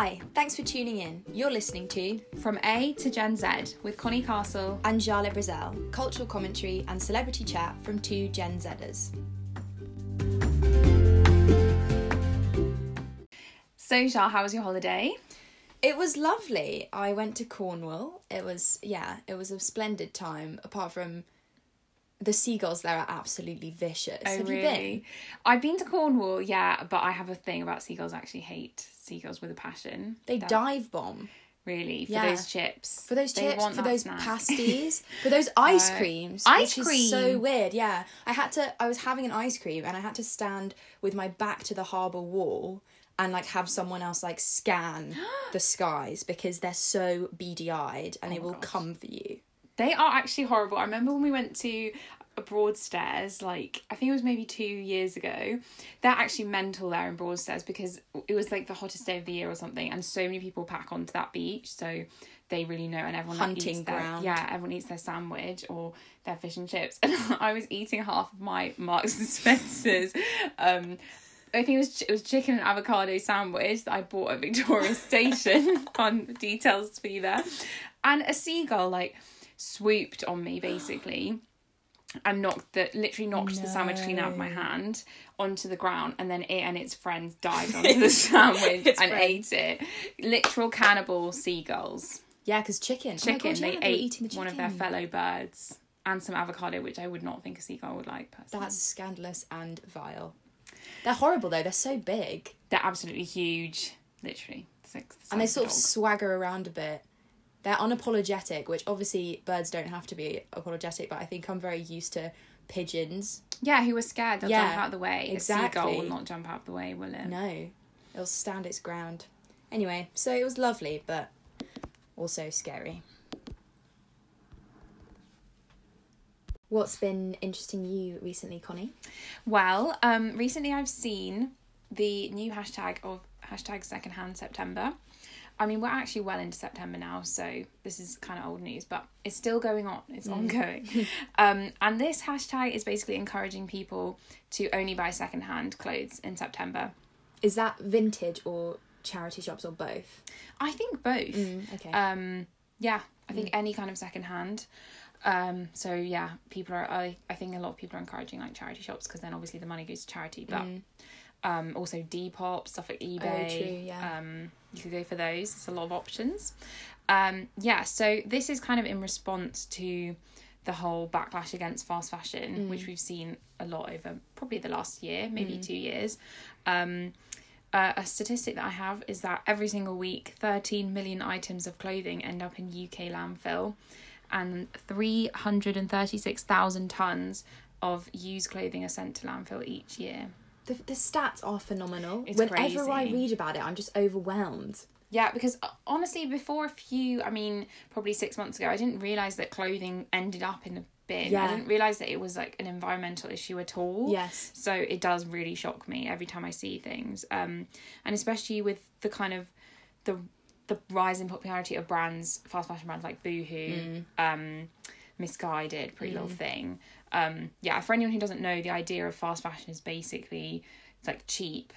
Hi, thanks for tuning in. You're listening to From A to Gen Z with Connie Castle. and Jala Brazel, cultural commentary and celebrity chat from two Gen Zers. So, Shah, how was your holiday? It was lovely. I went to Cornwall. It was, yeah, it was a splendid time, apart from the seagulls there are absolutely vicious. Have you been? I've been to Cornwall, yeah, but I have a thing about seagulls. I actually hate seagulls with a passion. They dive bomb. Really, for Yeah. those chips. For those chips, for those snack. pasties, for those ice Uh, creams. ice which Is so weird, yeah. I had to. I was having an ice cream, and I had to stand with my back to the harbour wall and like have someone else like scan the skies because they're so beady eyed and they will gosh. come for you. They are actually horrible. I remember when we went to Broadstairs, like I think it was maybe two years ago. They're actually mental there in Broadstairs because it was like the hottest day of the year or something, and so many people pack onto that beach. So they really know, and everyone like, Hunting eats their. Yeah, everyone eats their sandwich or their fish and chips, and I was eating half of my Marks and Spencers. Um, I think it was it was chicken and avocado sandwich that I bought at Victoria Station. Fun details for you there, and a seagull like swooped on me basically and knocked the literally knocked the sandwich clean out of my hand onto the ground and then it and its friends dived onto the sandwich and friends. ate it literal cannibal seagulls Yeah, because chicken. Oh chicken God, they yeah, ate eating the one of their fellow birds and some avocado which i would not think a seagull would like personally That's scandalous and vile. They're horrible though. They're so big, they're absolutely huge literally and they sort of dog. swagger around a bit. They're unapologetic, which obviously birds don't have to be apologetic, but I think I'm very used to pigeons. yeah who are scared they'll Yeah, jump out of the way a seagull exactly. will not jump out of the way will it No, it'll stand its ground. Anyway, so it was lovely, but also scary. What's been interesting you recently, Connie? Well, um, recently I've seen the new hashtag of hashtag secondhand September. I mean, we're actually well into September now, so this is kind of old news, but it's still going on. It's ongoing. um, and this hashtag is basically encouraging people to only buy secondhand clothes in September. Is that vintage or charity shops or both? I think both. Mm, okay. Um, yeah, I think any kind of secondhand. Um, so yeah, people are. I, I think a lot of people are encouraging like charity shops because then obviously the money goes to charity. But um, also Depop stuff like eBay. Oh, true, yeah. Um, you could go for those. There's a lot of options. Um, yeah. So this is kind of in response to the whole backlash against fast fashion, which we've seen a lot over probably the last year, maybe two years. Um, uh, a statistic that I have is that every single week, 13 million items of clothing end up in UK landfill, and 336,000 tons of used clothing are sent to landfill each year. The, the stats are phenomenal. It's Whenever I read about it, I'm just overwhelmed. Yeah, because uh, honestly, before a few, I mean, probably six months ago, I didn't realize that clothing ended up in a bin. Yeah. I didn't realize that it was like an environmental issue at all. Yes. So it does really shock me every time I see things, um, and especially with the kind of the the rise in popularity of brands, fast fashion brands like Boohoo, um, Missguided, Pretty Little Thing. Um, yeah, for anyone who doesn't know, the idea of fast fashion is basically it's like cheap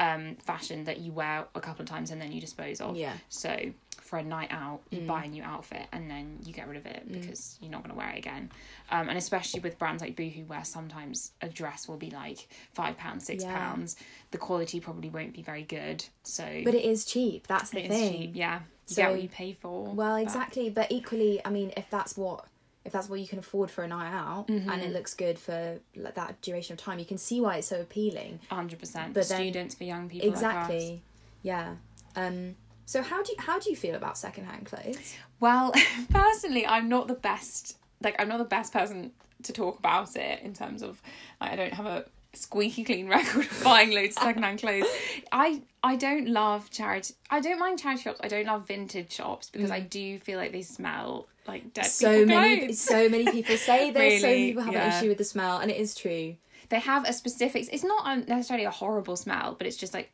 um, fashion that you wear a couple of times and then you dispose of. Yeah. So for a night out, you buy a new outfit and then you get rid of it because you're not going to wear it again. Um, and especially with brands like Boohoo, where sometimes a dress will be like five pounds, six Yeah. pounds, the quality probably won't be very good. So But it is cheap. That's the it is thing. cheap. Yeah, you So- get what you pay for. Well, but- exactly. But equally, I mean, if that's what if that's what you can afford for a night out and Mm-hmm. it looks good for like, that duration of time, you can see why it's so appealing. hundred percent. But For then- students, for young people, exactly. Yeah. Um. So how do you, how do you feel about secondhand clothes? Well, personally, I'm not the best. Like, I'm not the best person to talk about it in terms of. Like, I don't have a squeaky clean record of buying loads of secondhand clothes. I I don't love charity. I don't mind charity shops. I don't love vintage shops because I do feel like they smell like dead Mm. So people many clothes. so many people say this. So many people have Yeah. an issue with the smell, and it is true. they have a specific. It's not necessarily a horrible smell, but it's just like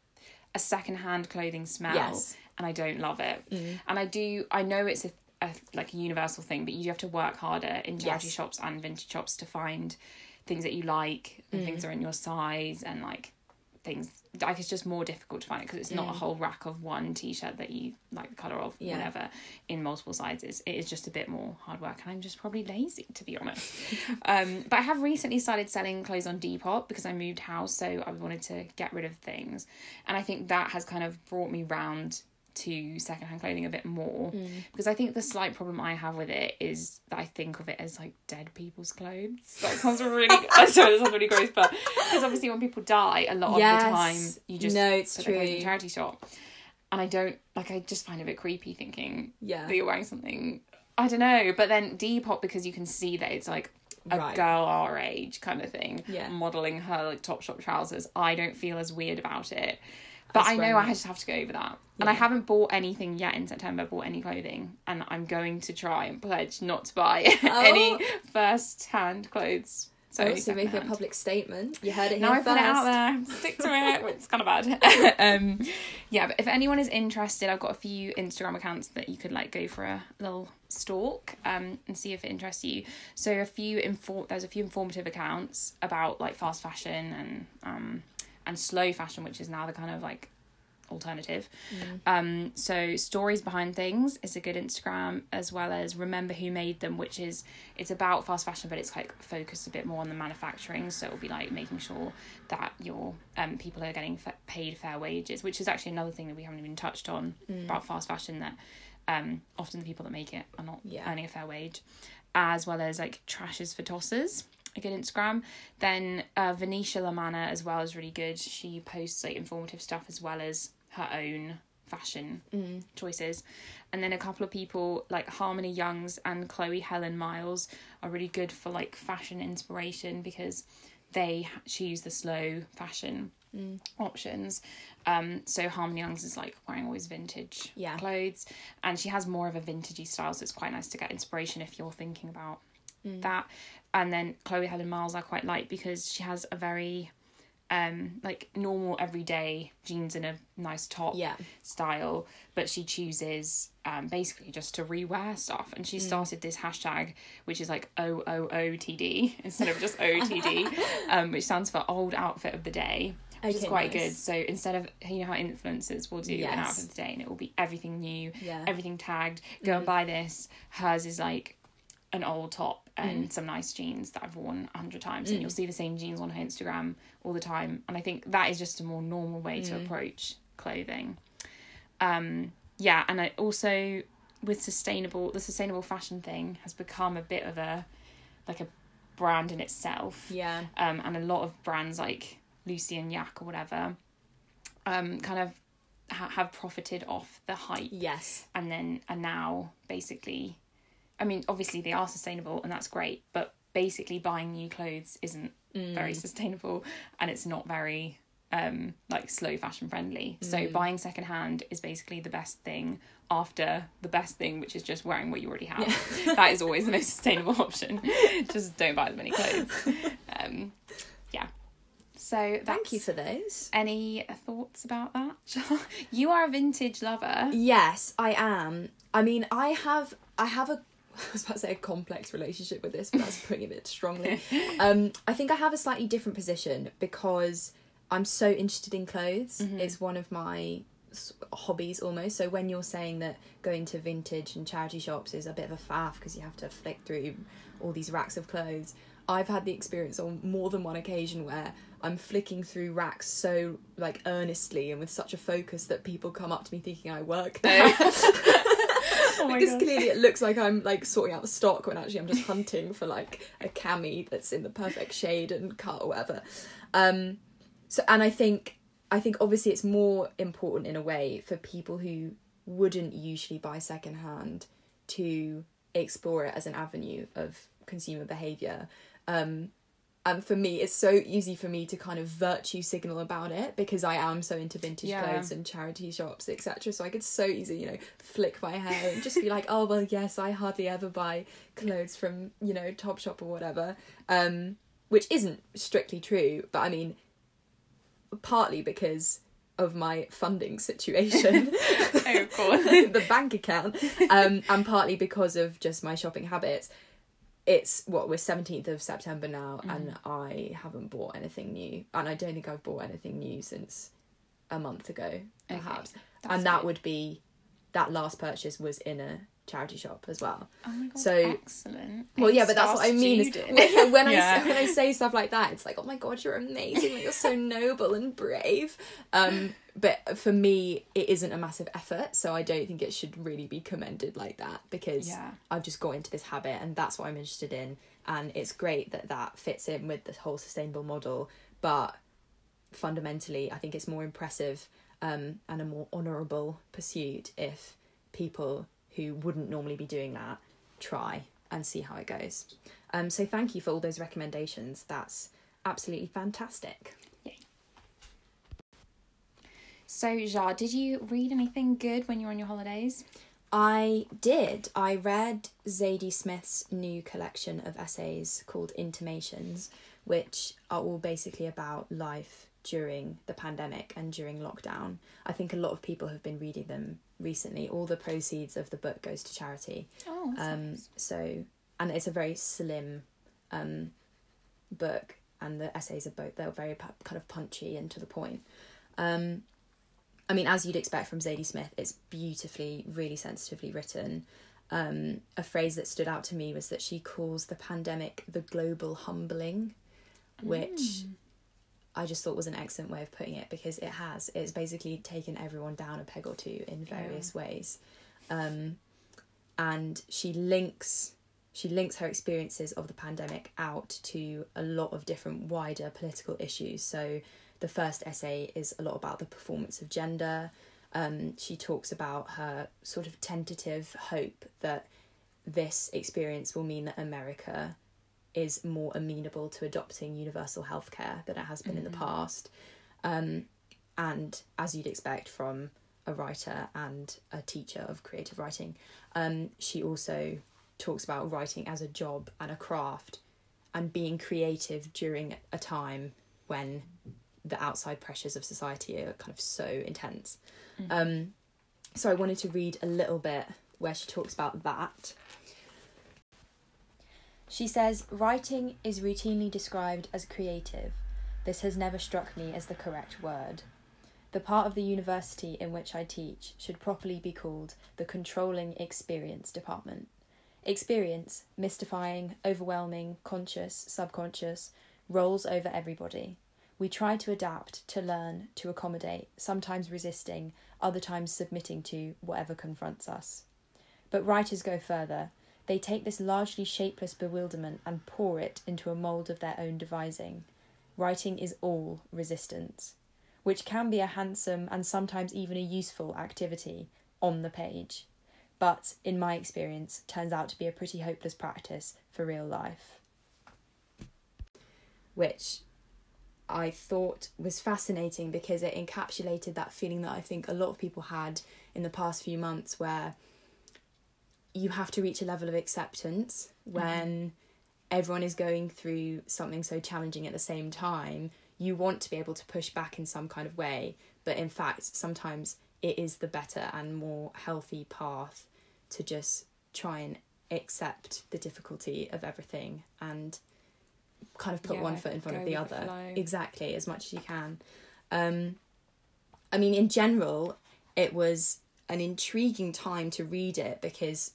a secondhand clothing smell, Yes. and I don't love it. And I do. I know it's a, a like a universal thing, but you have to work harder in charity Yes. shops and vintage shops to find things that you like and things that are in your size and like things like it's just more difficult to find it because it's not a Mm. whole rack of one t-shirt that you like the color of Yeah. whatever in multiple sizes it is just a bit more hard work and i'm just probably lazy to be honest um but i have recently started selling clothes on depop because i moved house so i wanted to get rid of things and i think that has kind of brought me round to secondhand clothing a bit more hmm. because I think the slight problem I have with it is that I think of it as like dead people's clothes. That sounds really sorry, that sounds really gross, but because obviously when people die, a lot of the time you just No, it's put clothes in a charity shop, and I don't like. I just find it a bit creepy thinking Yeah. that you're wearing something. I don't know, but then Depop because you can see that it's like a Right. girl our age kind of thing, Yeah. modeling her like top shop trousers. I don't feel as weird about it. But I know I just have to go over that. And I haven't bought anything yet in September, bought any clothing. And I'm going to try and pledge not to buy any first hand clothes. So, Oh, so make a public statement. You heard it Now I here put it out there. Stick to it. It's kind of bad. um, yeah, but if anyone is interested, I've got a few Instagram accounts that you could like go for a little stalk um, and see if it interests you. So a few infor- there's a few informative accounts about like fast fashion and um, and slow fashion, which is now the kind of like alternative. Um, so stories behind things is a good Instagram, as well as remember who made them, which is it's about fast fashion, but it's like focused a bit more on the manufacturing. So it'll be like making sure that your um people are getting fa- paid fair wages, which is actually another thing that we haven't even touched on about fast fashion that um often the people that make it are not Yeah. earning a fair wage, as well as like Trash is for Tossers. A good Instagram. Then uh, Venetia La Manna as well is really good. She posts like informative stuff as well as her own fashion choices. And then a couple of people like Harmony Youngs and Chloe Helen Miles are really good for like fashion inspiration because they choose the slow fashion options. Um, so Harmony Youngs is like wearing always vintage Yeah. clothes, and she has more of a vintagey style, so it's quite nice to get inspiration if you're thinking about that. And then Chloe Helen Miles I quite like because she has a very um like normal everyday jeans and a nice top Yeah. style, but she chooses um basically just to rewear stuff. And she started this hashtag which is like OOOTD instead of just OTD, um, which stands for old outfit of the day. Which is quite nice. good. So instead of you know how influencers will do an Yes. outfit of the day and it will be everything new, Yeah. everything tagged, go and buy this. Hers is like an old top and Mm. some nice jeans that I've worn a hundred times, and you'll see the same jeans on her Instagram all the time. And I think that is just a more normal way Mm. to approach clothing. Um, yeah, and I also with sustainable, the sustainable fashion thing has become a bit of a like a brand in itself Yeah. um, and a lot of brands like Lucy and Yak or whatever, um, kind of ha- have profited off the hype, Yes. and then are now basically, I mean, obviously they are sustainable and that's great, but basically buying new clothes isn't very sustainable, and it's not very um like slow fashion friendly. So buying secondhand is basically the best thing after the best thing which is just wearing what you already have. That is always the most sustainable option. Just don't buy as many clothes. Um yeah. So that's Thank you for those. any thoughts about that? You are a vintage lover. Yes, I am. I mean, I have I have a I was about to say a complex relationship with this, but that's putting it a bit strongly. Um, I think I have a slightly different position because I'm so interested in clothes. It's one of my hobbies almost. So when you're saying that going to vintage and charity shops is a bit of a faff because you have to flick through all these racks of clothes, I've had the experience on more than one occasion where I'm flicking through racks so like earnestly and with such a focus that people come up to me thinking I work there. oh because God. clearly it looks like I'm like sorting out the stock when actually I'm just hunting for like a cami that's in the perfect shade and cut or whatever. Um, so and I think I think obviously it's more important in a way for people who wouldn't usually buy secondhand to explore it as an avenue of consumer behavior. Um, and for me, it's so easy for me to kind of virtue signal about it because I am so into vintage Yeah. clothes and charity shops, etc. So I could so easily, you know, flick my hair and just be like, oh well, yes, I hardly ever buy clothes from you know Topshop or whatever, um, which isn't strictly true. But I mean, partly because of my funding situation oh, of course the bank account um, and partly because of just my shopping habits it's what we're 17th of September now mm-hmm. and I haven't bought anything new. And I don't think I've bought anything new since a month ago perhaps. That's and that good. would be that last purchase was in a charity shop as well Oh my god. So- excellent. well yeah but that's what I mean is when, when I when I say stuff like that it's like oh my god you're amazing like, you're so noble and brave um but for me it isn't a massive effort so I don't think it should really be commended like that because Yeah. I've just got into this habit and that's what I'm interested in and it's great that that fits in with the whole sustainable model but fundamentally I think it's more impressive um, and a more honourable pursuit if people who wouldn't normally be doing that try and see how it goes um, so thank you for all those recommendations that's absolutely fantastic Yay. So, Ja, did you read anything good when you were on your holidays? I did. I read Zadie Smith's new collection of essays called Intimations, which are all basically about life during the pandemic and during lockdown. I think a lot of people have been reading them recently. All the proceeds of the book goes to charity. Oh, Um, nice. so and it's a very slim um, book, and the essays are both they're very kind of punchy and to the point. Um, I mean, as you'd expect from Zadie Smith, it's beautifully, really sensitively written. Um, a phrase that stood out to me was that she calls the pandemic the global humbling, which I just thought was an excellent way of putting it because it has. It's basically taken everyone down a peg or two in various ways. Um, and she links she links her experiences of the pandemic out to a lot of different wider political issues. So the first essay is a lot about the performance of gender. Um, she talks about her sort of tentative hope that this experience will mean that America is more amenable to adopting universal healthcare than it has been in the past. Um, and as you'd expect from a writer and a teacher of creative writing, um, she also talks about writing as a job and a craft and being creative during a time when the outside pressures of society are kind of so intense. Um, so I wanted to read a little bit where she talks about that. She says, Writing is routinely described as creative. This has never struck me as the correct word. The part of the university in which I teach should properly be called the Controlling Experience Department. Experience, mystifying, overwhelming, conscious, subconscious, rolls over everybody. We try to adapt, to learn, to accommodate, sometimes resisting, other times submitting to whatever confronts us. But writers go further. They take this largely shapeless bewilderment and pour it into a mould of their own devising. Writing is all resistance, which can be a handsome and sometimes even a useful activity on the page, but in my experience turns out to be a pretty hopeless practice for real life. Which I thought was fascinating because it encapsulated that feeling that I think a lot of people had in the past few months where you have to reach a level of acceptance when everyone is going through something so challenging at the same time. You want to be able to push back in some kind of way, but in fact, sometimes it is the better and more healthy path to just try and accept the difficulty of everything and kind of put Yeah, one foot in front of the with the other. exactly as much as you can. Um i mean in general it was an intriguing time to read it because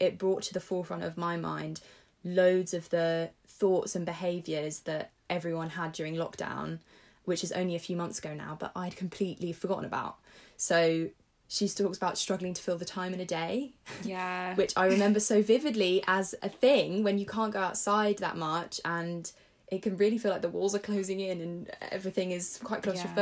it brought to the forefront of my mind loads of the thoughts and behaviors that everyone had during lockdown which is only a few months ago now but i'd completely forgotten about so she talks about struggling to fill the time in a day Yeah. which I remember so vividly as a thing when you can't go outside that much and it can really feel like the walls are closing in and everything is quite Yeah.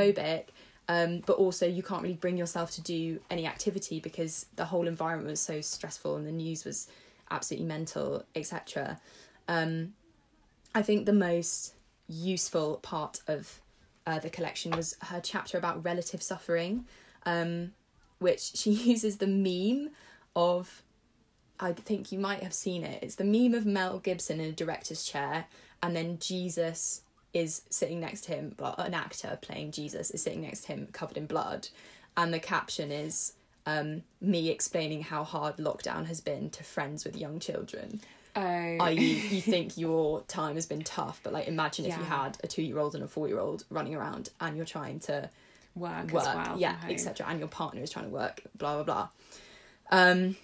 Um, but also you can't really bring yourself to do any activity because the whole environment was so stressful and the news was absolutely mental, etc. Um, I think the most useful part of uh, the collection was her chapter about relative suffering, um, which she uses the meme of I think you might have seen it. It's the meme of Mel Gibson in a director's chair, and then Jesus is sitting next to him, but an actor playing Jesus is sitting next to him covered in blood. And the caption is um, me explaining how hard lockdown has been to friends with young children. Oh, you think your time has been tough, but like imagine if you had a two-year-old and a four-year-old running around, and you're trying to work, work, as well. yeah, etc. And your partner is trying to work, blah blah blah. Um,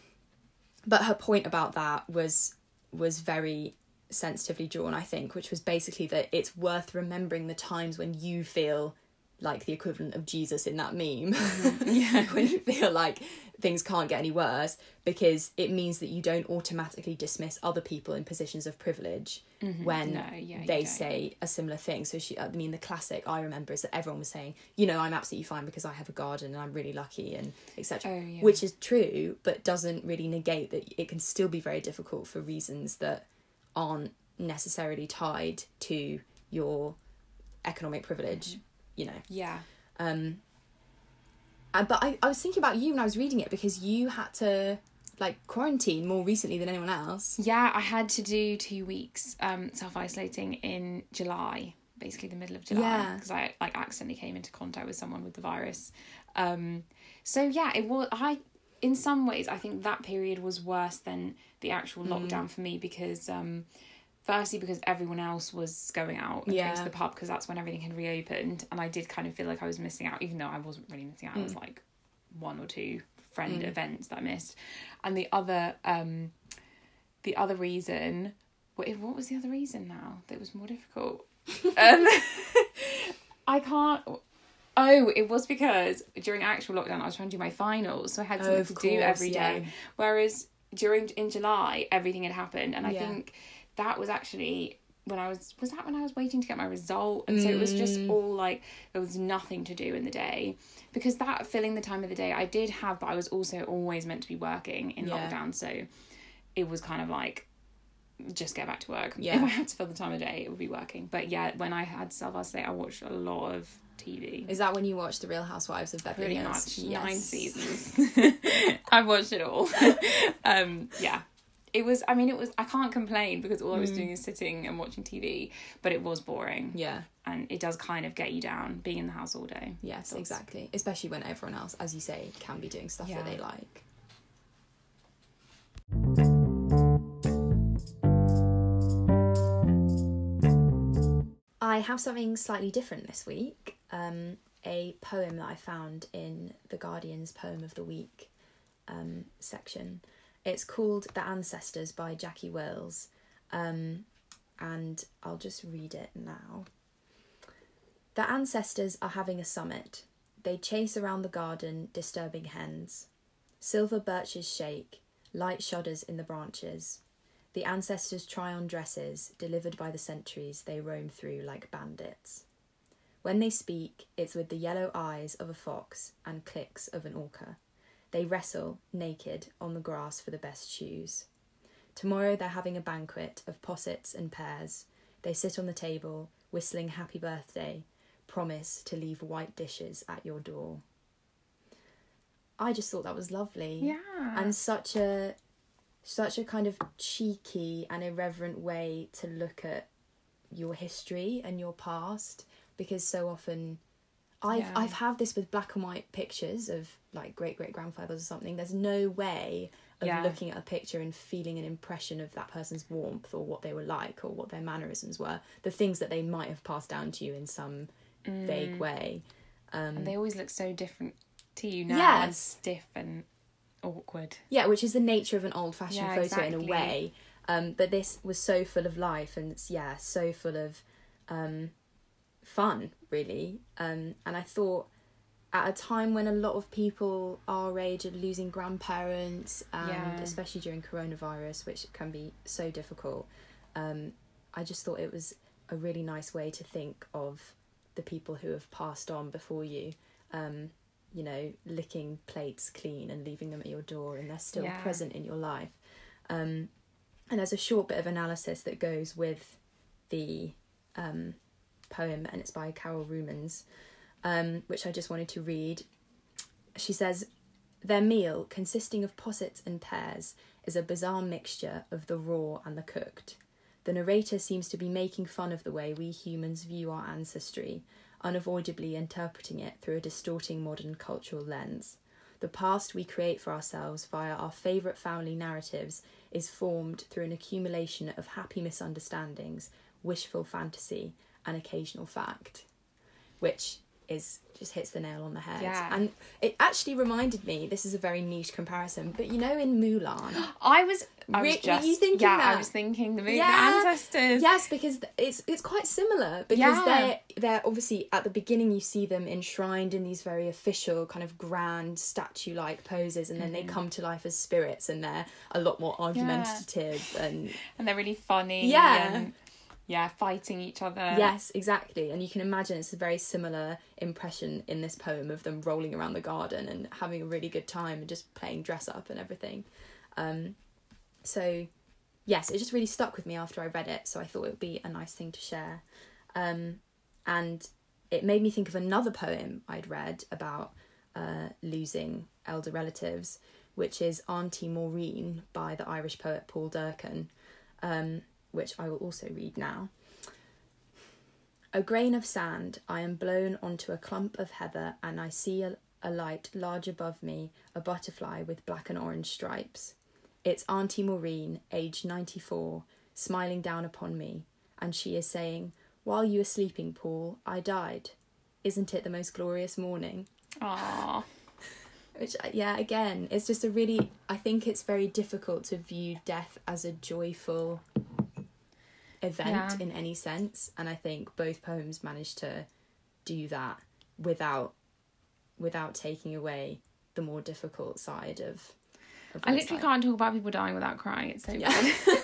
but her point about that was was very sensitively drawn, I think, which was basically that it's worth remembering the times when you feel like the equivalent of Jesus in that meme. Mm-hmm. yeah, when you feel like things can't get any worse, because it means that you don't automatically dismiss other people in positions of privilege when Mm-hmm. No, yeah, they say a similar thing. So she, I mean, the classic I remember is that everyone was saying, you know, I'm absolutely fine because I have a garden and I'm really lucky and etc. Oh, yeah. Which is true, but doesn't really negate that it can still be very difficult for reasons that aren't necessarily tied to your economic privilege. You know, Yeah. um, uh, but I, I was thinking about you when I was reading it because you had to like quarantine more recently than anyone else. Yeah, I had to do two weeks um, self isolating in July, basically the middle of July, Yeah. because I like accidentally came into contact with someone with the virus. Um, so yeah, it was. I in some ways I think that period was worse than the actual Mm. lockdown for me because. Um, Firstly, because everyone else was going out and going to the pub because that's when everything had reopened, and I did kind of feel like I was missing out, even though I wasn't really missing out. It Mm. was like one or two friend events that I missed, and the other um, the other reason what what was the other reason now that was more difficult um i can't oh it was because during actual lockdown i was trying to do my finals so i had Oh, something of to do course, every day yeah. whereas during in july everything had happened and i Yeah. think that was actually when i was was that when i was waiting to get my result and so it was just Mm. all like there was nothing to do in the day because that filling the time of the day i did have but i was also always meant to be working in Yeah. lockdown so it was kind of like just get back to work. Yeah. If I had to fill the time of day, it would be working. But yeah, when I had self isolate, I watched a lot of TV. Is that when you watched The Real Housewives of Beverly Pretty Hills? much nine seasons. I've watched it all. um, yeah. It was I mean it was I can't complain because all I was doing is sitting and watching TV, but it was boring. Yeah, And it does kind of get you down being in the house all day. yes, Does. exactly. Especially when everyone else, as you say, can be doing stuff that they like. I have something slightly different this week. Um, a poem that I found in the Guardian's Poem of the Week um, section. It's called The Ancestors by Jackie Wills. Um, and I'll just read it now. The ancestors are having a summit. They chase around the garden, disturbing hens. Silver birches shake, light shudders in the branches. The ancestors try on dresses, delivered by the centuries they roam through like bandits. When they speak, it's with the yellow eyes of a fox and clicks of an orca. They wrestle, naked, on the grass for the best shoes. Tomorrow they're having a banquet of possets and pears. They sit on the table, whistling happy birthday, promise to leave white dishes at your door. I just thought that was lovely. Yeah. And such a such a kind of cheeky and irreverent way to look at your history and your past because so often I've Yeah. I've had this with black and white pictures of like great great grandfathers or something. There's no way of Yeah. looking at a picture and feeling an impression of that person's warmth or what they were like or what their mannerisms were. The things that they might have passed down to you in some Mm. vague way. Um, and they always look so different to you now and Yes. stiff and awkward. Yeah, which is the nature of an old fashioned Yeah, photo in a way. Um, but this was so full of life and yeah, so full of um, fun, really. Um, and I thought at a time when a lot of people our age are losing grandparents, and Yeah. especially during coronavirus, which can be so difficult, um, I just thought it was a really nice way to think of the people who have passed on before you. Um, you know, licking plates clean and leaving them at your door, and they're still Yeah. present in your life. Um, and there's a short bit of analysis that goes with the um, poem, and it's by Carol Rumens, um, which I just wanted to read. She says, Their meal, consisting of possets and pears, is a bizarre mixture of the raw and the cooked. The narrator seems to be making fun of the way we humans view our ancestry, unavoidably interpreting it through a distorting modern cultural lens. The past we create for ourselves via our favourite family narratives is formed through an accumulation of happy misunderstandings, wishful fantasy, and occasional fact, which is just hits the nail on the head. Yeah. And it actually reminded me. This is a very niche comparison, but you know, in Mulan. I was. I was just, you thinking yeah, that? I was thinking the movie Yeah. The Ancestors. Yes, because it's it's quite similar because Yeah. they're they're obviously at the beginning you see them enshrined in these very official kind of grand statue like poses and then they mm-hmm. come to life as spirits and they're a lot more argumentative and and they're really funny. Yeah. and, yeah, fighting each other. yes exactly. And you can imagine it's a very similar impression in this poem of them rolling around the garden and having a really good time and just playing dress up and everything. Um so yes it just really stuck with me after i read it so i thought it would be a nice thing to share. Um and it made me think of another poem i'd read about uh losing elder relatives which is auntie maureen by the irish poet paul durcan um which i will also read now a grain of sand, I am blown onto a clump of heather, and I see a, a light large above me, a butterfly with black and orange stripes. It's Auntie Maureen, aged 94, smiling down upon me, and she is saying, While you were sleeping, Paul, I died. Isn't it the most glorious morning? Aww. Which, uh, yeah, again, it's just a really, I think it's very difficult to view death as a joyful event Yeah. in any sense. And I think both poems manage to do that without without taking away the more difficult side of, of I literally like. can't talk about people dying without crying. It's so Yeah. bad.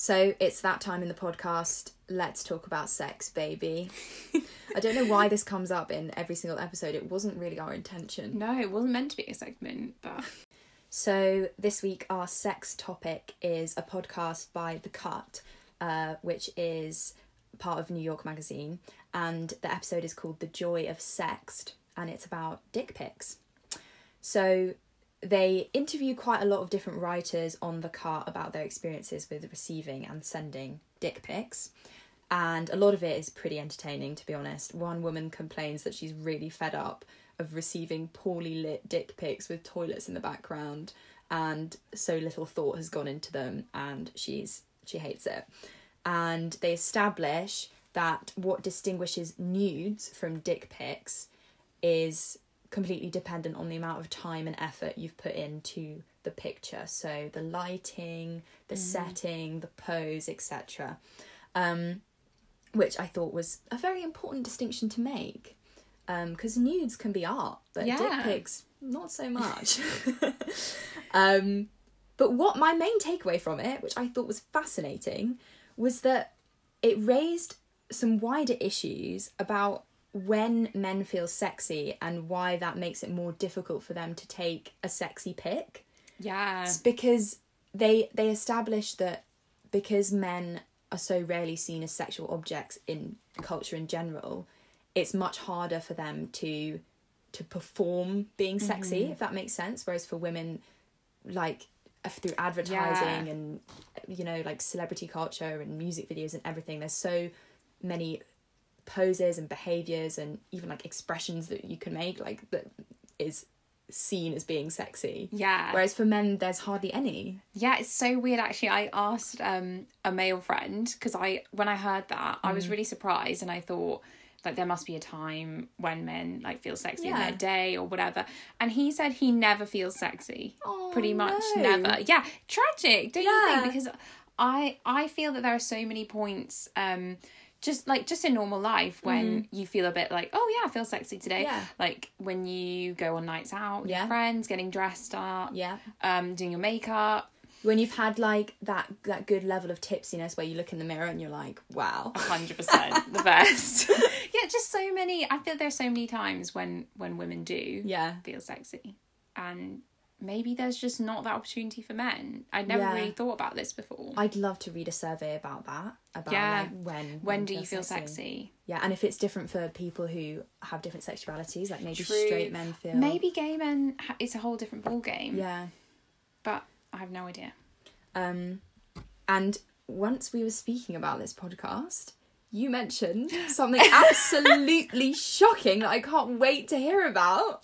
So it's that time in the podcast. Let's talk about sex, baby. I don't know why this comes up in every single episode. It wasn't really our intention. no, it wasn't meant to be a segment, but So this week our sex topic is a podcast by The Cut, uh, which is part of New York Magazine, and the episode is called "The Joy of Sext," and it's about dick pics. So they interview quite a lot of different writers on the cut about their experiences with receiving and sending dick pics. And a lot of it is pretty entertaining, to be honest. One woman complains that she's really fed up of receiving poorly lit dick pics with toilets in the background, and so little thought has gone into them, and she's she hates it. And they establish that what distinguishes nudes from dick pics is completely dependent on the amount of time and effort you've put into the picture. So the lighting, the setting, the pose, etc. Um, which I thought was a very important distinction to make. Because nudes can be art, but dick pics, not so much. um, but what my main takeaway from it, which I thought was fascinating, was that it raised some wider issues about when men feel sexy and why that makes it more difficult for them to take a sexy pic. yeah. It's because they they establish that because men are so rarely seen as sexual objects in culture in general, it's much harder for them to to perform being sexy, if that makes sense. Whereas for women, like uh, through advertising Yeah. and you know like celebrity culture and music videos and everything, there's so many poses and behaviors and even like expressions that you can make like that is seen as being sexy. Yeah. Whereas for men, there's hardly any. Yeah, it's so weird actually. I asked um a male friend because I when I heard that, I Mm. was really surprised and I thought like there must be a time when men like feel sexy in Yeah. their day or whatever. And he said he never feels sexy. Oh, pretty much no. never. Yeah, tragic, don't you think? Because I I feel that there are so many points um just like just in normal life when you feel a bit like oh yeah I feel sexy today Mm. Yeah. like when you go on nights out with Yeah. your friends getting dressed up Yeah. um doing your makeup When you've had like that that good level of tipsiness where you look in the mirror and you're like, wow. hundred percent the best. yeah, just so many. I feel there's so many times when when women do Yeah. feel sexy, and maybe there's just not that opportunity for men. I'd never Yeah. really thought about this before. I'd love to read a survey about that. About Yeah. like when when do you feel sexy? Yeah, and if it's different for people who have different sexualities, like maybe True. straight men feel Maybe gay men. Ha- it's a whole different ball game. Yeah. but I have no idea. Um and once we were speaking about this podcast, you mentioned something absolutely shocking that I can't wait to hear about.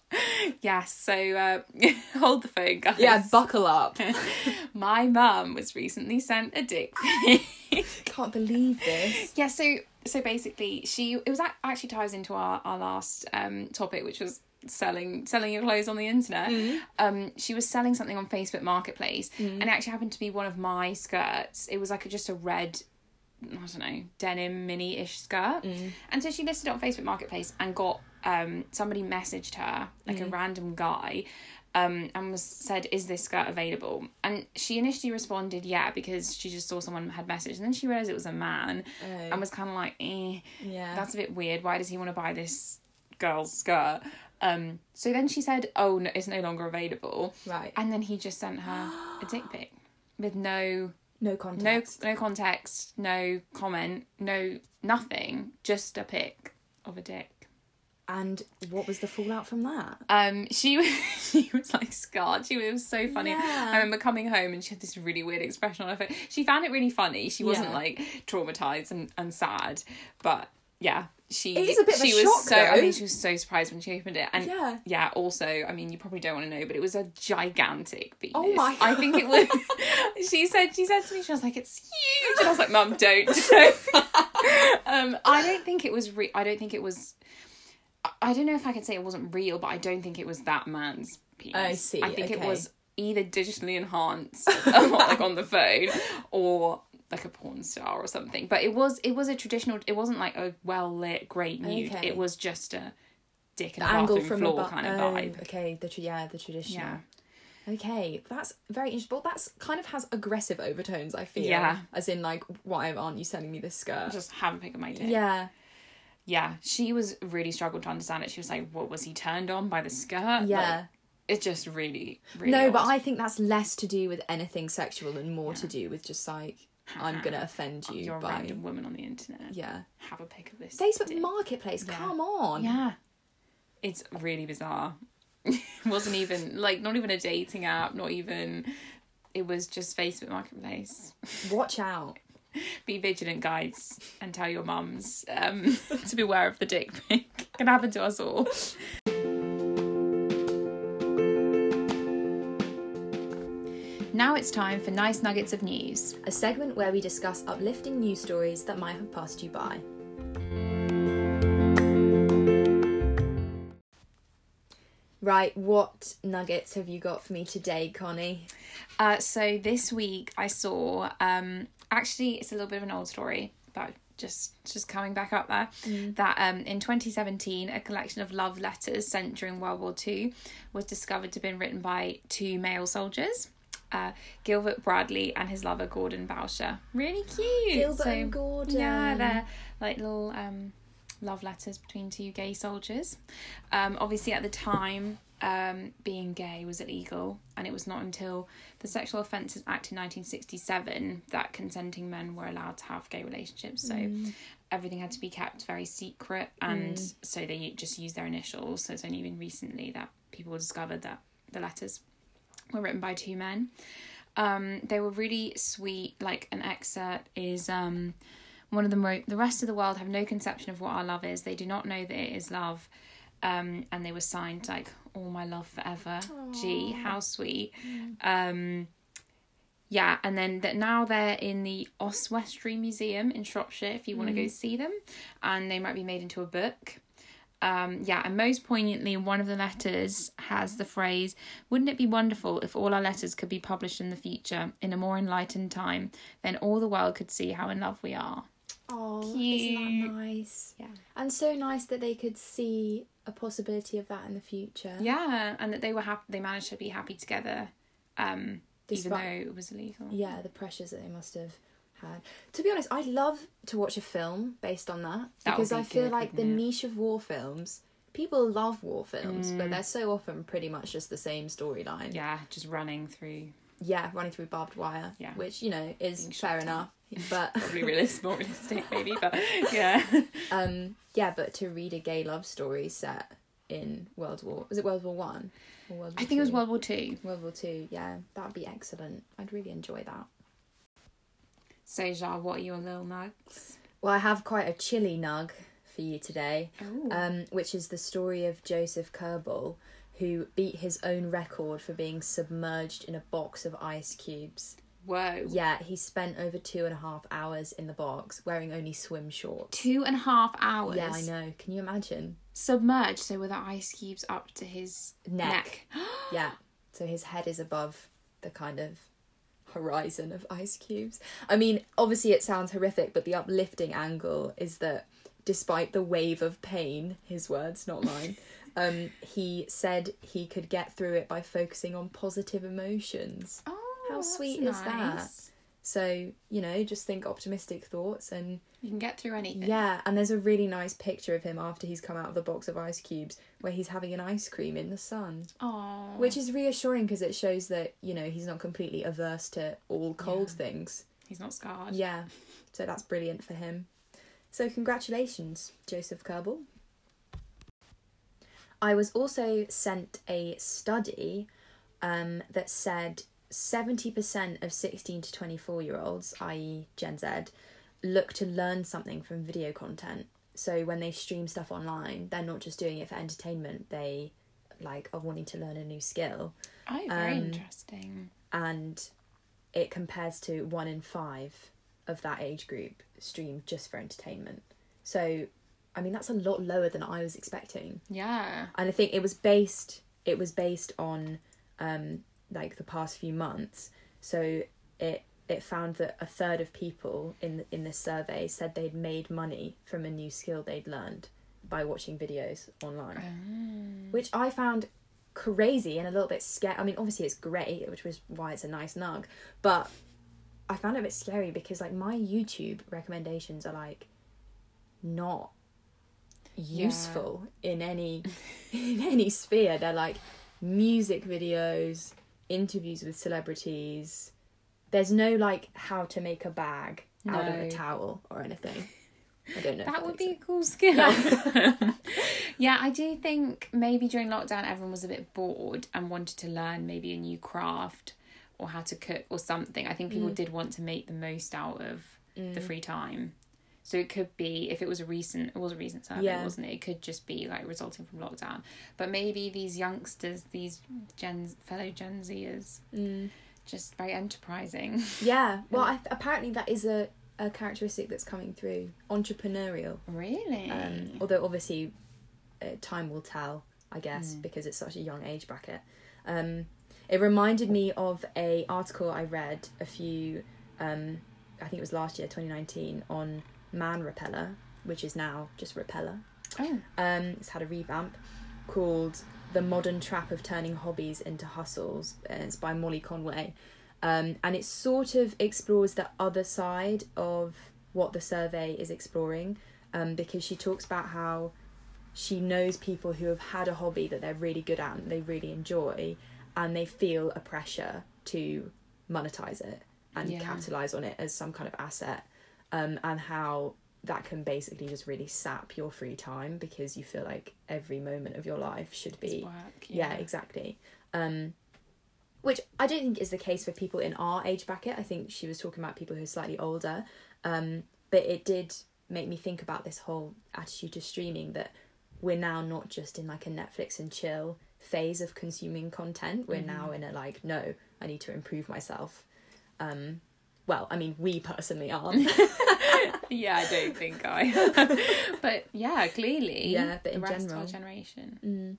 Yes, so uh, hold the phone, guys. Yeah, buckle up. My mum was recently sent a dick pic. can't believe this. yeah, so so basically, she it was actually ties into our our last um topic, which was selling selling your clothes on the internet. Um, she was selling something on Facebook Marketplace, and it actually happened to be one of my skirts. It was like a, just a red. I don't know, denim mini ish skirt. And so she listed it on Facebook Marketplace and got um somebody messaged her, like a random guy, um, and was said, "Is this skirt available?" And she initially responded, "Yeah," because she just saw someone had messaged, and then she realized it was a man, Oh. and was kind of like, "Eh, Yeah. that's a bit weird. Why does he want to buy this girl's skirt?" Um, so then she said, "Oh, no, it's no longer available," right. and then he just sent her a dick pic with no No context. no no context, no comment, no nothing, just a pic of a dick. And what was the fallout from that? Um, she was she was like scarred. She was, it was so funny. Yeah. I remember coming home and she had this really weird expression on her face. She found it really funny. She wasn't Yeah. like traumatized and, and sad, but yeah, she It is a bit of a she was shock, so. I mean, she was so surprised when she opened it, and Yeah. yeah. Also, I mean, you probably don't want to know, but it was a gigantic penis. Oh my I think it was. she said she said to me, she was like, "It's huge," and I was like, "Mum, don't." um, I don't think it was. Re- I don't think it was. I- don't know if I could say it wasn't real, but I don't think it was that man's penis. I see, I think it was either digitally enhanced, like on the phone, or like a porn star or something. But it was it was a traditional. It wasn't like a well lit, great nude. Okay. It was just a dick and The a angle from floor the kind of oh, vibe. Okay, the tr- yeah, the traditional. Yeah. Okay, that's very interesting. But that's kind of has aggressive overtones. I feel. Yeah. As in, like, why aren't you sending me this skirt? Just have a pic of my dick. yeah. Yeah, she was really struggled to understand it. She was like, "What was he turned on by the skirt?" Yeah. Like, it just really, really. no, but. I think that's less to do with anything sexual and more to do with just like I'm gonna offend you You're a by random woman on the internet. yeah. Have a pic of this. Facebook dick. Marketplace. Yeah. Come on. Yeah. It's really bizarre. it wasn't even like not even a dating app, not even it was just Facebook Marketplace. Watch out. Be vigilant, guys, and tell your mums um, to beware of the dick pic. Can happen to us all. Now it's time for nice nuggets of news. A segment where we discuss uplifting news stories that might have passed you by. Right, what nuggets have you got for me today, Connie? Uh, so this week I saw um, actually it's a little bit of an old story, but just just coming back up there that um, in 2017 a collection of love letters sent during World War Two was discovered to have been written by two male soldiers. Uh, Gilbert Bradley and his lover Gordon Bowsher. Really cute. Gilbert and Gordon. Yeah, they're like little um, love letters between two gay soldiers. Um, obviously, at the time, um, being gay was illegal, and it was not until the Sexual Offences Act in 1967 that consenting men were allowed to have gay relationships. So everything had to be kept very secret, and so they just used their initials. So it's only been recently that people discovered that the letters were written by two men. Um, they were really sweet. Like an excerpt is um, one of them wrote, "The rest of the world have no conception of what our love is. They do not know that it is love." Um, and they were signed like "All my love forever." Gee, how sweet. Um, yeah, and then that now they're in the Oswestry Museum in Shropshire. If you want to go see them, and they might be made into a book. Um, yeah, and most poignantly, one of the letters has the phrase, Wouldn't it be wonderful if all our letters could be published in the future in a more enlightened time? Then all the world could see how in love we are. Oh, isn't that nice? Yeah. And so nice that they could see a possibility of that in the future. Yeah, and that they were happy, they managed to be happy together, um, even though Despite- it was illegal. Yeah, the pressures that they must have had. To be honest, I'd love to watch a film based on that That because be I feel good, like the it? niche of war films. People love war films, Mm. but they're so often pretty much just the same storyline. Yeah, just running through, Yeah, running through barbed wire, Yeah. which you know is Being fair enough. But probably realist, more realistic maybe, but yeah. um, yeah, but to read a gay love story set in World War was it World War One or World War I think it was World War Two. World War Two. Yeah, that'd be excellent. I'd really enjoy that. So, Jar, what are your little nugs? Well, I have quite a chilly nug for you today, um, which is the story of Joseph Köberl, who beat his own record for being submerged in a box of ice cubes. Whoa. Yeah, he spent over two and a half hours in the box wearing only swim shorts. Two and a half hours. Yeah, I know. Can you imagine? Submerged, so with the ice cubes up to his Neck. neck. Yeah. So his head is above the kind of horizon of ice cubes. I mean, obviously it sounds horrific, but the uplifting angle is that despite the wave of pain, his words, not mine, um, he said he could get through it by focusing on positive emotions. Oh, How sweet is that? So, you know, just think optimistic thoughts and You can get through anything. yeah, and there's a really nice picture of him after he's come out of the box of ice cubes where he's having an ice cream in the sun. Oh. Which is reassuring because it shows that, you know, he's not completely averse to all cold Yeah. things. he's not scarred. Yeah. So that's brilliant for him. So congratulations, Joseph Köberl. I was also sent a study um, that said 70% of 16 to 24 year olds, i.e., Gen Z, look to learn something from video content. So when they stream stuff online, they're not just doing it for entertainment, they like are wanting to learn a new skill Oh, very Um, interesting. and it compares to one in five of that age group stream just for entertainment. So, I mean, that's a lot lower than I was expecting. Yeah. And I think it was based it was based on um, like the past few months. So it it found that a third of people in in this survey said they'd made money from a new skill they'd learned by watching videos online Oh. which I found crazy and a little bit scary. I mean, obviously it's great, which was why it's a nice nug, but I found it a bit scary because like my YouTube recommendations are like not Yeah. useful in any in any sphere. They're like music videos, interviews with celebrities. There's no like how to make a bag out of a towel or anything. I don't know. That would be a cool skill. yeah, I do think maybe during lockdown everyone was a bit bored and wanted to learn maybe a new craft or how to cook or something. I think people Mm. did want to make the most out of the Mm. free time. So it could be if it was a recent it was a recent survey, Yeah. wasn't it? It could just be like resulting from lockdown. But maybe these youngsters, these Gen fellow Gen Zers, Mm. just very enterprising. Yeah. Well, I, apparently that is a, a characteristic that's coming through. Entrepreneurial. Really? Um, although obviously, uh, time will tell. I guess Mm. because it's such a young age bracket. Um, it reminded me of a article I read a few. Um, I think it was last year, twenty nineteen, on Man Repeller, which is now just Repeller. oh. Um, it's had a revamp called The Modern Trap of Turning Hobbies into Hustles. And it's by Molly Conway. Um, and it sort of explores the other side of what the survey is exploring um, because she talks about how she knows people who have had a hobby that they're really good at and they really enjoy and they feel a pressure to monetize it and Yeah. capitalize on it as some kind of asset um, and how that can basically just really sap your free time because you feel like every moment of your life should be work. yeah, exactly. Um which i don't think is the case for people in our age bracket. I think she was talking about people who are slightly older. Um but it did make me think about this whole attitude to streaming that we're now not just in like a netflix and chill phase of consuming content. We're Mhm. now in a like no i need to improve myself. Um well i mean we personally aren't yeah, I don't think I. but yeah, clearly. Yeah, but the in rest of general. our generation. Mm.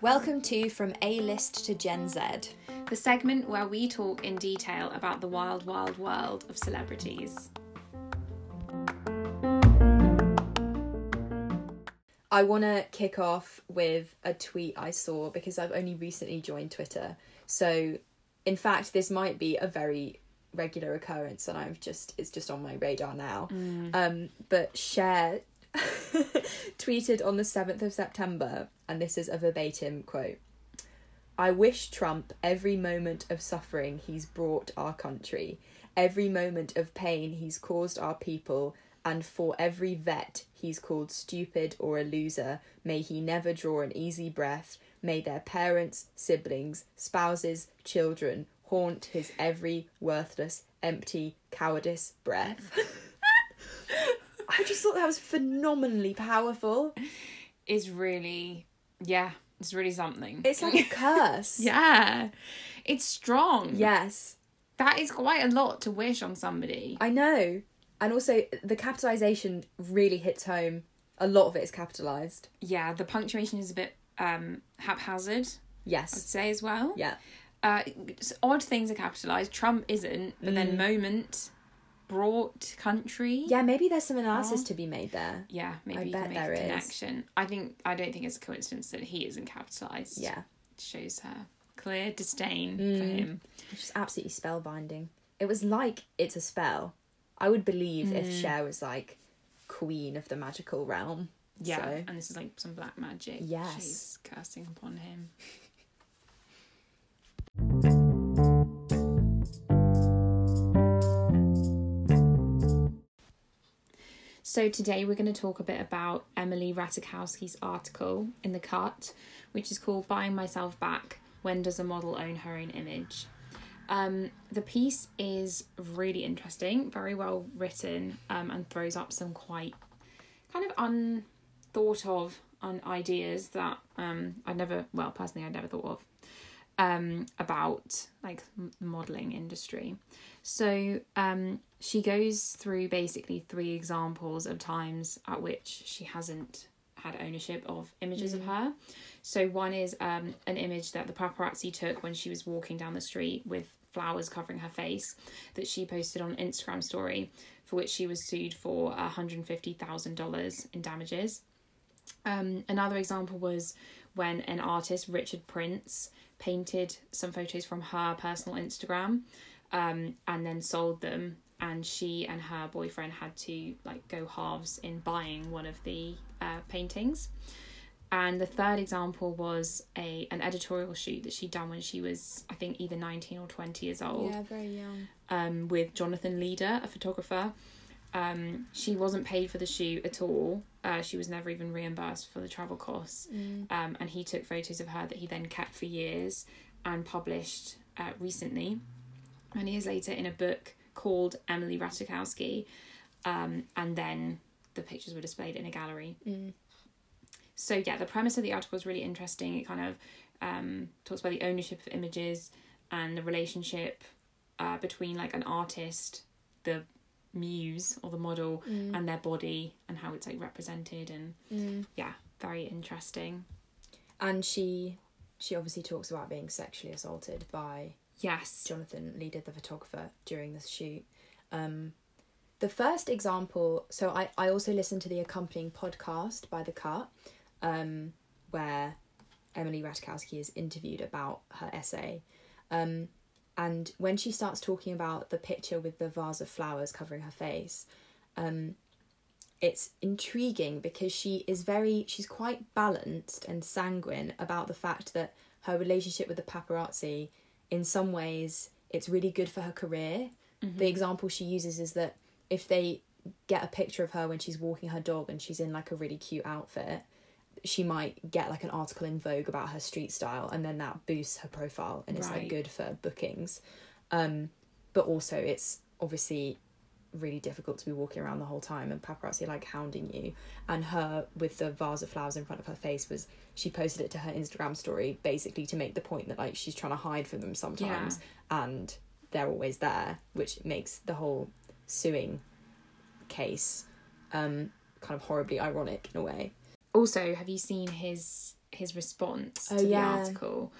Welcome to From A List to Gen Z. The segment where we talk in detail about the wild, wild world of celebrities. I want to kick off with a tweet I saw because I've only recently joined Twitter. So, in fact, this might be a very regular occurrence and I've just it's just on my radar now. Um, but Cher tweeted on the 7th of September and this is a verbatim quote. I wish Trump every moment of suffering he's brought our country, every moment of pain he's caused our people, and for every vet he's called stupid or a loser, may he never draw an easy breath. May their parents, siblings, spouses, children, haunt his every worthless, empty cowardice breath. I just thought that was phenomenally powerful. Is really, yeah, it's really something. It's like a curse. yeah, it's strong. Yes, That is quite a lot to wish on somebody. I know. And also, the capitalization really hits home. A lot of it is capitalized. Yeah, the punctuation is a bit um haphazard, Yes, I'd say as well. Yeah. Uh, odd things are capitalized. Trump isn't, but Mm. then moment, brought, country. Yeah, maybe there's some analysis Oh. to be made there. Yeah, maybe I you bet can make there a is. connection. I think I don't think it's a coincidence that he isn't capitalized. Yeah. It shows her clear disdain Mm. for him. It's just absolutely spellbinding. It was like it's a spell. I would believe if Mm. Cher was like queen of the magical realm. Yeah, So, and this is like some black magic. Yes. she's cursing upon him. So today we're going to talk a bit about Emily Ratajkowski's article in the Cut, which is called "Buying Myself Back: When Does a Model Own Her Own Image?" Um, the piece is really interesting, very well written, um, and throws up some quite kind of unthought of on ideas that um, I never, well, personally, I never thought of um, about like modeling industry. So um, she goes through basically three examples of times at which she hasn't had ownership of images of her. So one is um, an image that the paparazzi took when she was walking down the street with flowers covering her face that she posted on Instagram story for which she was sued for $150,000 in damages. Um, another example was when an artist, Richard Prince, painted some photos from her personal Instagram um, and then sold them. And she and her boyfriend had to like go halves in buying one of the uh, paintings. And the third example was a an editorial shoot that she'd done when she was, I think, either nineteen or twenty years old Yeah, very young. um, with Jonathan Leder, a photographer. Um, she wasn't paid for the shoot at all. Uh, she was never even reimbursed for the travel costs. Um, and he took photos of her that he then kept for years and published uh, recently, many years later, in a book called Emily Ratajkowski. Um, and then the pictures were displayed in a gallery. So yeah, the premise of the article is really interesting. It kind of um, talks about the ownership of images and the relationship uh, between like an artist, the muse or the model, and their body and how it's like represented and yeah, very interesting. And she she obviously talks about being sexually assaulted by Yes. Jonathan Leder, the photographer, during the shoot. Um, the first example, so I, I also listened to the accompanying podcast by The Cut, um, where Emily Ratajkowski is interviewed about her essay. Um, and when she starts talking about the picture with the vase of flowers covering her face, um, it's intriguing because she is very, she's quite balanced and sanguine about the fact that her relationship with the paparazzi in some ways it's really good for her career. The example she uses is that if they get a picture of her when she's walking her dog and she's in like a really cute outfit, she might get like an article in Vogue about her street style and then that boosts her profile and it's Right. like good for bookings. Um but also it's obviously really difficult to be walking around the whole time and paparazzi like hounding you and her with the vase of flowers in front of her face was she posted it to her instagram story basically to make the point that like she's trying to hide from them sometimes and they're always there which makes the whole suing case um kind of horribly ironic in a way Also, have you seen his his response Oh, to yeah. the article?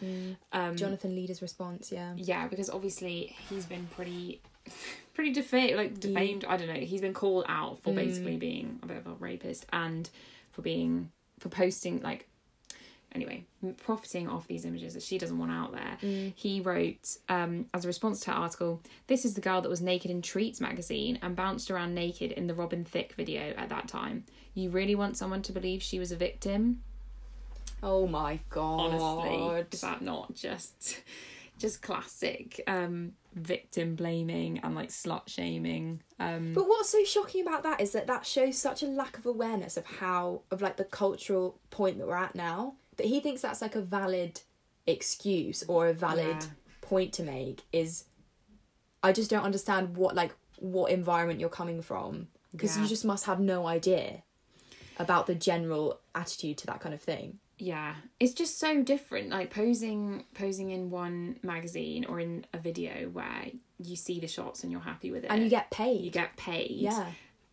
Um, Jonathan Leder's response yeah yeah, because obviously he's been pretty pretty defamed like defamed, I don't know. He's been called out for basically being a bit of a rapist and for being for posting like anyway, profiting off these images that she doesn't want out there. He wrote um as a response to her article, this is the girl that was naked in Treats magazine and bounced around naked in the Robin Thicke video at that time. You really want someone to believe she was a victim? oh my god honestly is that not just just classic um victim blaming and like slut shaming um But what's so shocking about that is that that shows such a lack of awareness of how of like the cultural point that we're at now that he thinks that's like a valid excuse or a valid Yeah. point to make is I just don't understand what like what environment you're coming from because Yeah. you just must have no idea about the general attitude to that kind of thing. yeah it's just so different like posing posing in one magazine or in a video where you see the shots and you're happy with it And you get paid. you get paid yeah.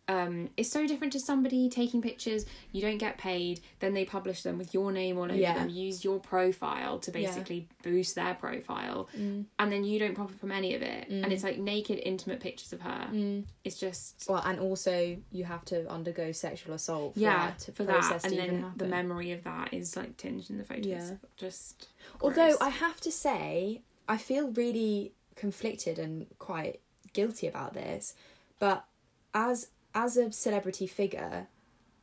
Um it's so different to somebody taking pictures you don't get paid then they publish them with your name all over Yeah. them use your profile to Yeah. basically boost their profile Mm. and then you don't profit from any of it and it's like naked intimate pictures of her Mm. it's just Well, and also you have to undergo sexual assault for yeah that to for that and then the memory of that is like tinged in the photos Yeah. just Although. I have to say, I feel really conflicted and quite guilty about this, but as as a celebrity figure,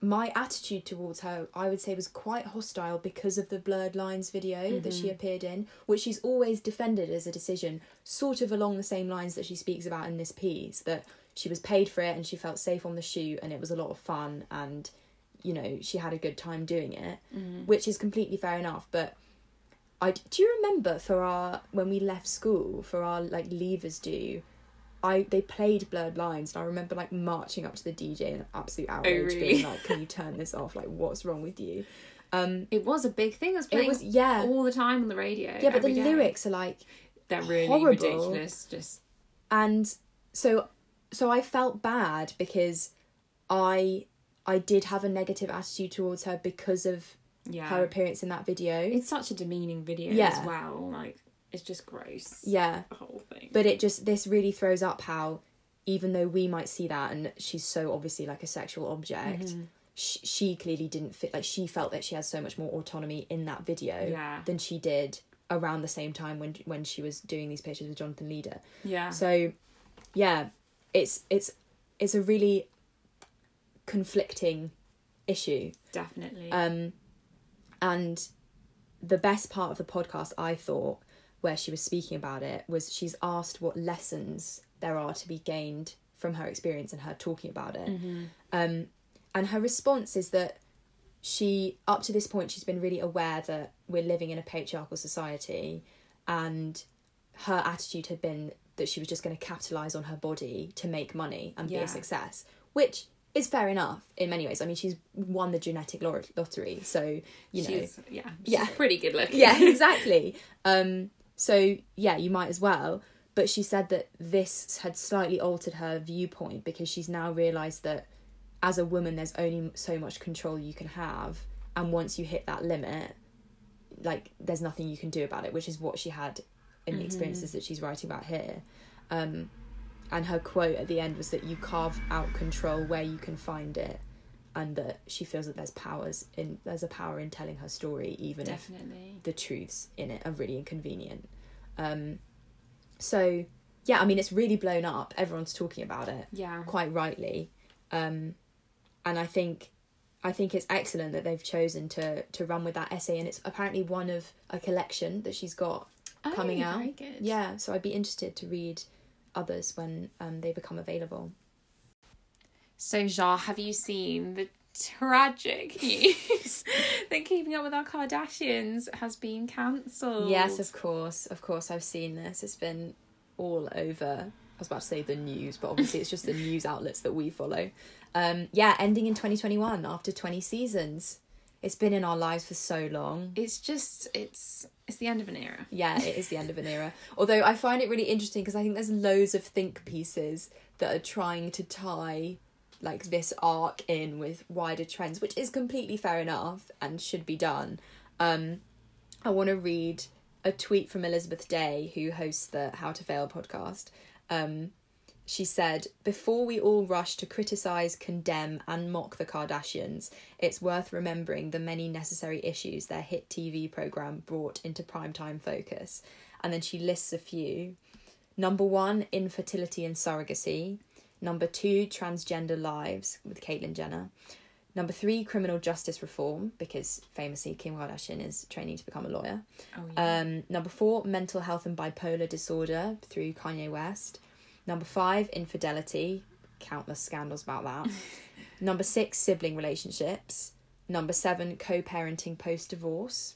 my attitude towards her, I would say, was quite hostile because of the blurred lines video that she mm-hmm. appeared in, which she's always defended as a decision, sort of along the same lines that she speaks about in this piece, that she was paid for it and she felt safe on the shoot and it was a lot of fun and you know she had a good time doing it mm-hmm. which is completely fair enough but I do you remember for our when we left school for our like leavers do, I they played blurred lines and I remember like marching up to the DJ in absolute outrage, Oh, really? being like, "Can you turn this off? Like, what's wrong with you?" Um, it was a big thing it was it was yeah, all the time on the radio yeah, but the day. lyrics are like they're really horrible. ridiculous just and so so I felt bad because I I did have a negative attitude towards her because of yeah her appearance in that video. it's such a demeaning video Yeah. as well like it's just gross yeah. the whole thing But it just this really throws up how even though we might see that and she's so obviously like a sexual object, Mm-hmm. sh- she clearly didn't fit. Like she felt that she had so much more autonomy in that video Yeah. than she did around the same time when when she was doing these pictures with Jonathan Leder. yeah So, yeah, it's it's it's a really conflicting issue. definitely Um, and the best part of the podcast, I thought, where she was speaking about it, was she's asked what lessons there are to be gained from her experience and her talking about it. Um, and her response is that she, up to this point, she's been really aware that we're living in a patriarchal society, and her attitude had been that she was just going to capitalize on her body to make money and be a success, which is fair enough in many ways. I mean, she's won the genetic lottery, so you know, she's yeah she's Yeah. pretty good looking yeah, exactly. Um, so yeah, you might as well. But she said that this had slightly altered her viewpoint because she's now realised that as a woman, there's only so much control you can have, and once you hit that limit, like there's nothing you can do about it, which is what she had in the experiences that she's writing about here. Um, and her quote at the end was that you carve out control where you can find it, and that she feels that there's powers in there's a power in telling her story, even if the truths in it are really inconvenient. Um, so yeah, I mean it's really blown up. Everyone's talking about it yeah quite rightly, um, and I think I think it's excellent that they've chosen to to run with that essay, and it's apparently one of a collection that she's got Oh, coming out. Yeah, so I'd be interested to read others when um, they become available. So, Jar, have you seen the tragic news that Keeping Up with Our Kardashians has been cancelled? Yes, of course, of course, I've seen this. It's been all over. I was about to say the news, but obviously it's just the news outlets that we follow. Um, yeah, ending in 2021 after 20 seasons. It's been in our lives for so long. It's just, it's it's the end of an era. Yeah, it is the end of an era. Although I find it really interesting because I think there's loads of think pieces that are trying to tie like this arc in with wider trends, which is completely fair enough and should be done. Um, I want to read a tweet from Elizabeth Day, who hosts the How to Fail podcast. Um, she said, Before we all rush to criticise, condemn, and mock the Kardashians, it's worth remembering the many necessary issues their hit TV programme brought into primetime focus. And then she lists a few. Number one, infertility and surrogacy. Number two, transgender lives with Caitlyn Jenner. Number three, criminal justice reform, because famously Kim Kardashian is training to become a lawyer. Oh, yeah. Um, number four, mental health and bipolar disorder through Kanye West. Number five, infidelity. Countless scandals about that. Number six, sibling relationships. Number seven, co parenting post divorce.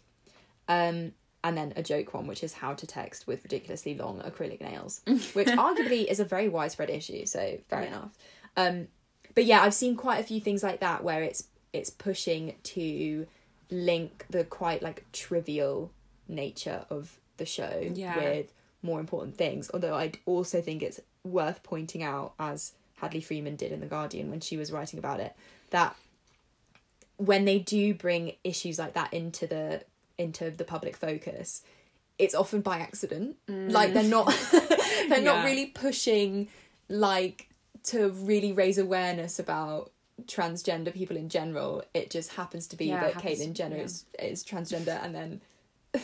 Um, and then a joke one, which is how to text with ridiculously long acrylic nails, which arguably is a very widespread issue. So fair Yeah. enough. Um, but yeah, I've seen quite a few things like that where it's it's pushing to link the quite like trivial nature of the show Yeah. with more important things. Although I also think it's worth pointing out, as Hadley Freeman did in the Guardian when she was writing about it, that when they do bring issues like that into the into the public focus, it's often by accident. Mm. Like they're not they're Yeah. not really pushing like to really raise awareness about transgender people in general. It just happens to be Yeah, that Caitlyn Jenner yeah. is, is transgender and then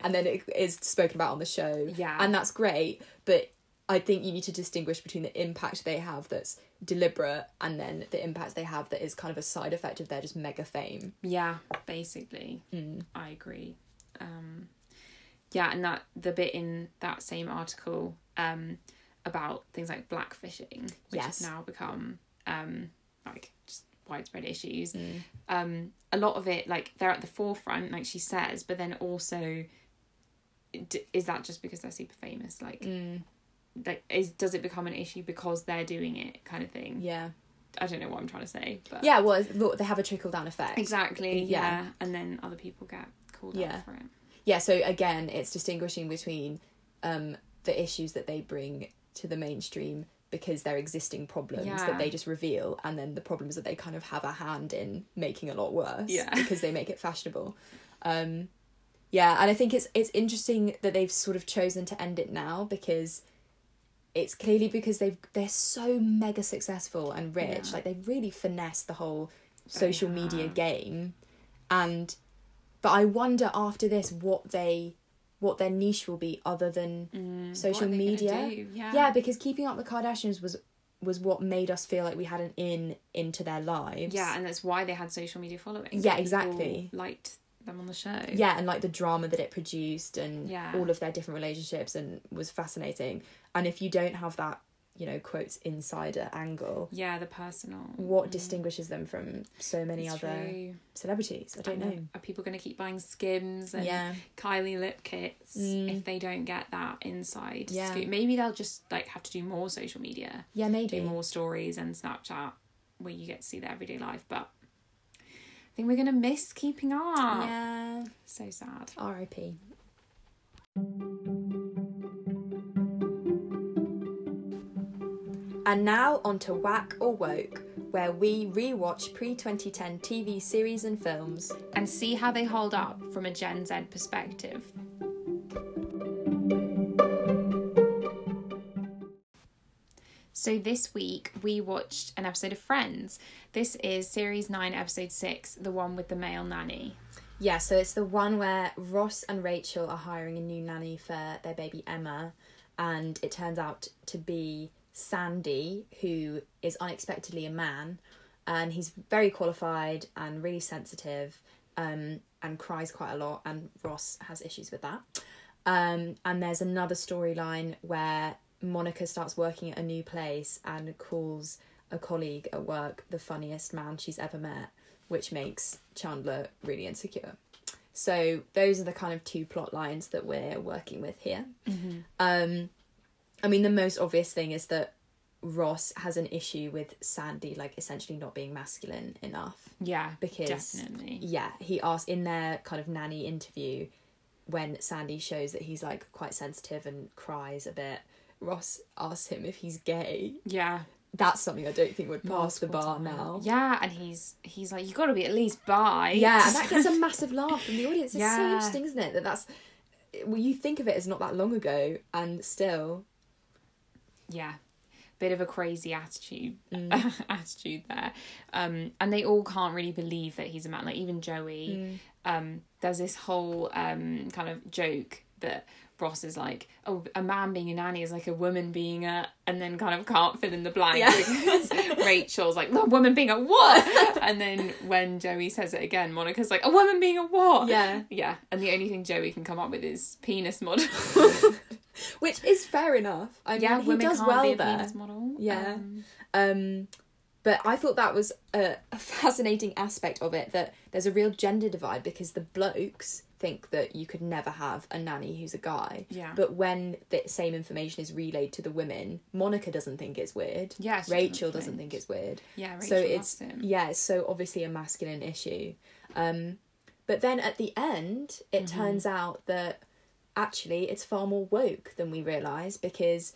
and then it is spoken about on the show. Yeah. And that's great, but I think you need to distinguish between the impact they have that's deliberate and then the impact they have that is kind of a side effect of their just mega fame. Yeah, basically. Mm. I agree. Um, yeah, and that the bit in that same article um, about things like blackfishing, which Yes. has now become um, like just widespread issues. Mm. Um, a lot of it, like they're at the forefront, like she says, but then also, d- is that just because they're super famous? Like, Mm. Like is does it become an issue because they're doing it, kind of thing? Yeah. I don't know what I'm trying to say, but Yeah, well, they have a trickle down effect. exactly, Yeah. yeah. and then other people get called Yeah. out for it. Yeah, so again, it's distinguishing between um, the issues that they bring to the mainstream because they're existing problems Yeah. that they just reveal, and then the problems that they kind of have a hand in making a lot worse Yeah. because they make it fashionable. Um, yeah, and I think it's it's interesting that they've sort of chosen to end it now because it's clearly because they've they're so mega successful and rich. Yeah. Like they've really finessed the whole social media game, and but I wonder after this what they what their niche will be other than Mm, social what are they gonna media. Yeah. yeah because keeping up with the Kardashians was was what made us feel like we had an in into their lives. Yeah, and that's why they had social media following. Yeah, exactly. Liked them on the show. yeah, and like the drama that it produced and Yeah. all of their different relationships and was fascinating. And if you don't have that, you know, quotes insider angle, Yeah, the personal. what Mm, distinguishes them from so many it's other true. celebrities? I don't And know. Are people going to keep buying Skims and Yeah. Kylie lip kits Mm. if they don't get that inside Yeah. scoop? Maybe they'll just like have to do more social media, Yeah, maybe. do more stories and Snapchat where you get to see their everyday life. But think we're going to miss keeping up. Yeah. So sad. R.I.P. And now on to Whack or Woke, where we rewatch pre 2010 TV series and films. And see how they hold up from a Gen Z perspective. So this week we watched an episode of Friends. This is series 9 episode 6, the one with the male nanny. Yeah, so it's the one where Ross and Rachel are hiring a new nanny for their baby Emma, and it turns out to be Sandy, who is unexpectedly a man, and he's very qualified and really sensitive, um, and cries quite a lot, and Ross has issues with that. Um, and there's another storyline where Monica starts working at a new place and calls a colleague at work the funniest man she's ever met, which makes Chandler really insecure. So those are the kind of two plot lines that we're working with here. Um, I mean, the most obvious thing is that Ross has an issue with Sandy, like essentially not being masculine enough. Yeah, Because definitely. yeah, he asked in their kind of nanny interview when Sandy shows that he's like quite sensitive and cries a bit. Ross asks him if he's gay. Yeah. That's something I don't think would pass the bar times. now. Yeah, and he's he's like, you got to be at least bi. Yeah, and that gets a massive laugh from the audience. It's so Yeah. interesting, isn't it? That that's well, you think of it as not that long ago, and still, yeah bit of a crazy attitude Mm. attitude there um and they all can't really believe that he's a man like even joey Mm. um there's this whole um kind of joke that Ross is like, oh, a man being a nanny is like a woman being a, and then kind of can't fill in the blank Yeah. because Rachel's like, a woman being a what? and then when Joey says it again, Monica's like, a woman being a what? Yeah. Yeah. And the only thing Joey can come up with is penis model. which is fair enough. I mean, yeah, he women does well there. penis model. Yeah. Um, Um, but I thought that was a, a fascinating aspect of it that there's a real gender divide because the blokes think that you could never have a nanny who's a guy. Yeah. But when the same information is relayed to the women, Monica doesn't think it's weird. Yeah, she Rachel doesn't think- think it's weird. Yeah, Rachel so it's yeah, it's so obviously a masculine issue. Um, but then at the end, it Mm-hmm. turns out that actually it's far more woke than we realise because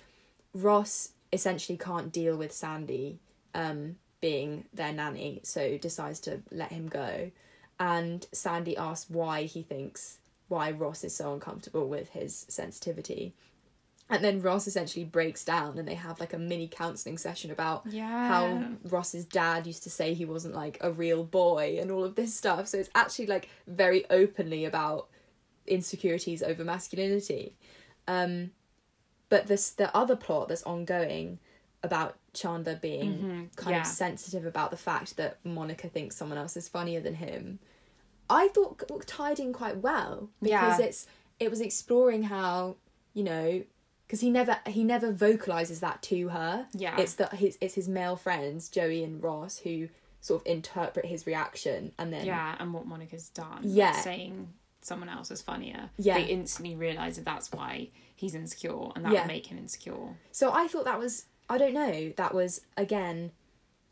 Ross essentially can't deal with Sandy um, being their nanny, so decides to let him go. And Sandy asks why he thinks why Ross is so uncomfortable with his sensitivity. And then Ross essentially breaks down and they have like a mini counselling session about Yeah. how Ross's dad used to say he wasn't like a real boy and all of this stuff. So it's actually like very openly about insecurities over masculinity. Um, but this the other plot that's ongoing about Chandler being Mhm, kind yeah. of sensitive about the fact that Monica thinks someone else is funnier than him. I thought tied in quite well because Yeah. it's it was exploring how you know because he never he never vocalizes that to her. Yeah. it's that his it's his male friends Joey and Ross who sort of interpret his reaction and then yeah, and what Monica's done. Yeah. Saying someone else is funnier. Yeah. They instantly realise that that's why he's insecure and that Yeah. will make him insecure. So I thought that was I don't know that was again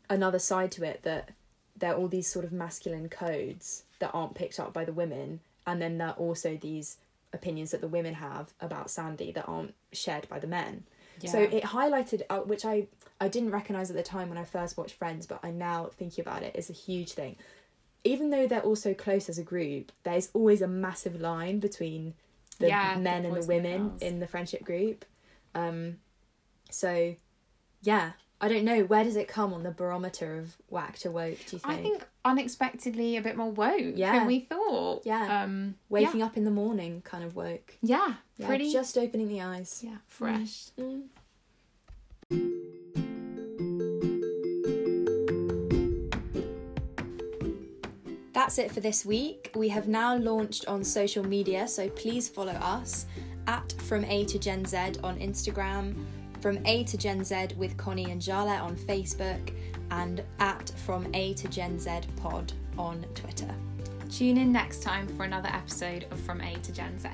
another side to it that there are all these sort of masculine codes that aren't picked up by the women and then there are also these opinions that the women have about Sandy that aren't shared by the men. So it highlighted uh, which I I didn't recognize at the time when I first watched Friends but I now thinking about it is a huge thing. Even though they're all so close as a group, there's always a massive line between the Yeah, men and the and the women in the friendship group. Um, so, yeah, I don't know. Where does it come on the barometer of whack to woke? Do you think? I think unexpectedly a bit more woke Yeah. than we thought. Yeah. Um waking up in the morning kind of woke. Yeah. Yeah, Pretty just opening the eyes. yeah, fresh. Mm. That's it for this week. We have now launched on social media, so please follow us at From A to Gen Z on Instagram, From A to Gen Z with Connie and Jala on Facebook, and at From A to Gen Z Pod on Twitter. Tune in next time for another episode of From A to Gen Z.